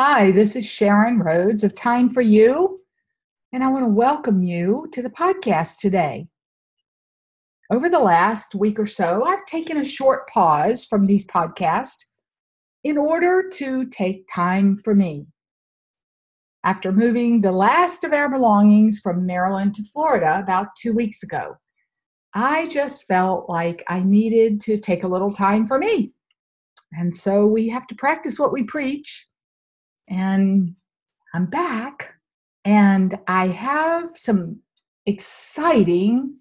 Hi, this is Sharon Rhodes of Thyme for You, and I want to welcome you to the podcast today. Over the last week or so, I've taken a short pause from these podcasts in order to take time for me. After moving the last of our belongings from Maryland to Florida about two weeks ago, I just felt like I needed to take a little time for me. And so we have to practice what we preach and I'm back and I have some exciting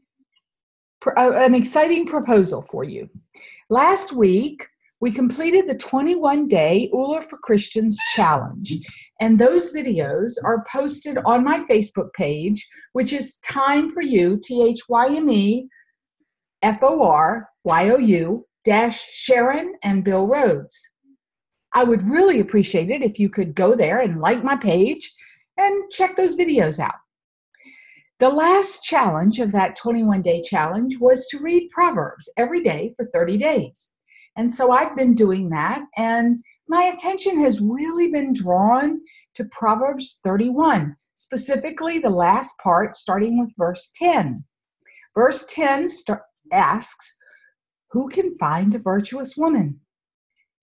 uh, an exciting proposal for you. Last week, we completed the 21 day ULA for Christians challenge, and those videos are posted on my Facebook page, which is Thyme for You, T H Y M E F O R Y O U, dash Sharon and Bill Rhodes. I would really appreciate it if you could go there and like my page and check those videos out. The last challenge of that 21 day challenge was to read Proverbs every day for 30 days. And so I've been doing that, and my attention has really been drawn to Proverbs 31, specifically the last part, starting with verse 10. Verse 10 st- asks, Who can find a virtuous woman?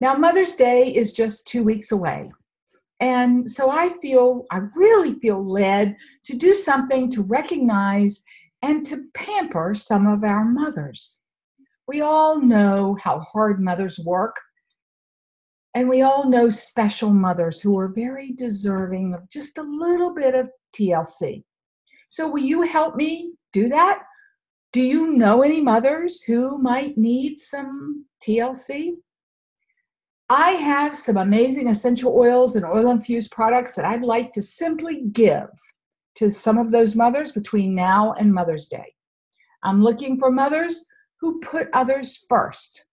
Now, Mother's Day is just two weeks away. And so I feel, I really feel led to do something to recognize and to pamper some of our mothers. We all know how hard mothers work, and we all know special mothers who are very deserving of just a little bit of TLC. So, will you help me do that? Do you know any mothers who might need some TLC? I have some amazing essential oils and oil infused products that I'd like to simply give to some of those mothers between now and Mother's Day. I'm looking for mothers who put others first,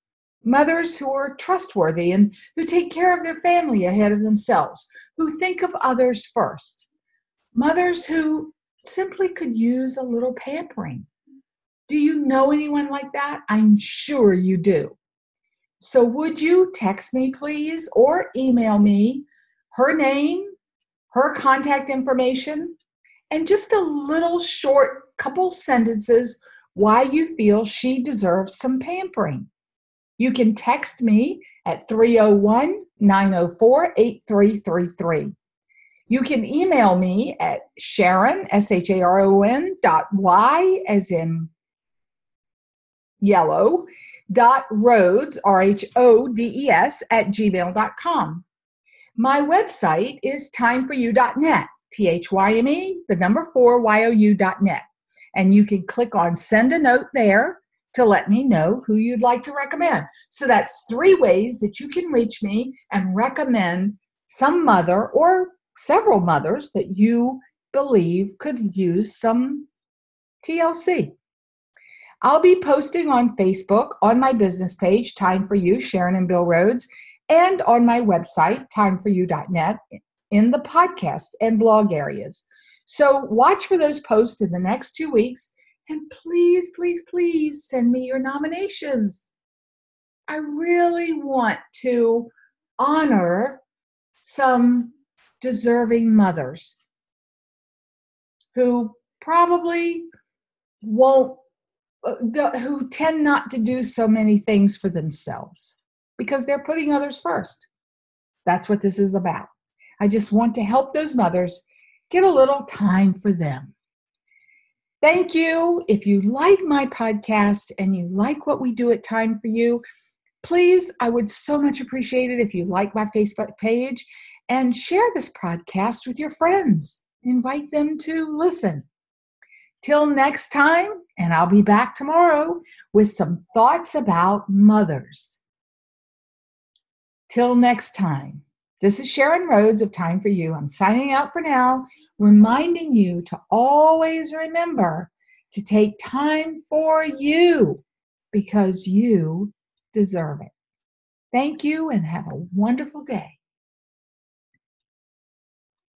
mothers who are trustworthy and who take care of their family ahead of themselves, who think of others first, mothers who simply could use a little pampering. Do you know anyone like that? I'm sure you do. So, would you text me, please, or email me her name, her contact information, and just a little short couple sentences why you feel she deserves some pampering? You can text me at 301 904 8333. You can email me at Sharon, S H A R O N dot Y as in yellow dot rhodes r-h-o-d-e-s at gmail.com my website is thyme4you.net t-h-y-m-e the number four y-o-u.net and you can click on send a note there to let me know who you'd like to recommend. So that's three ways that you can reach me and recommend some mother or several mothers that you believe could use some tlc I'll be posting on Facebook on my business page, Thyme for You, Sharon and Bill Rhodes, and on my website, thyme4you.net, in the podcast and blog areas. So watch for those posts in the next two weeks. And please, please, please send me your nominations. I really want to honor some deserving mothers who probably won't who tend not to do so many things for themselves because they're putting others first. That's what this is about. I just want to help those mothers get a little time for them. Thank you. If you like my podcast and you like what we do at Thyme for You, please, I would so much appreciate it if you like my Facebook page and share this podcast with your friends. Invite them to listen. Till next time, and I'll be back tomorrow with some thoughts about mothers. Till next time, this is Sharon Rhodes of Thyme for You. I'm signing out for now, reminding you to always remember to take time for you because you deserve it. Thank you and have a wonderful day.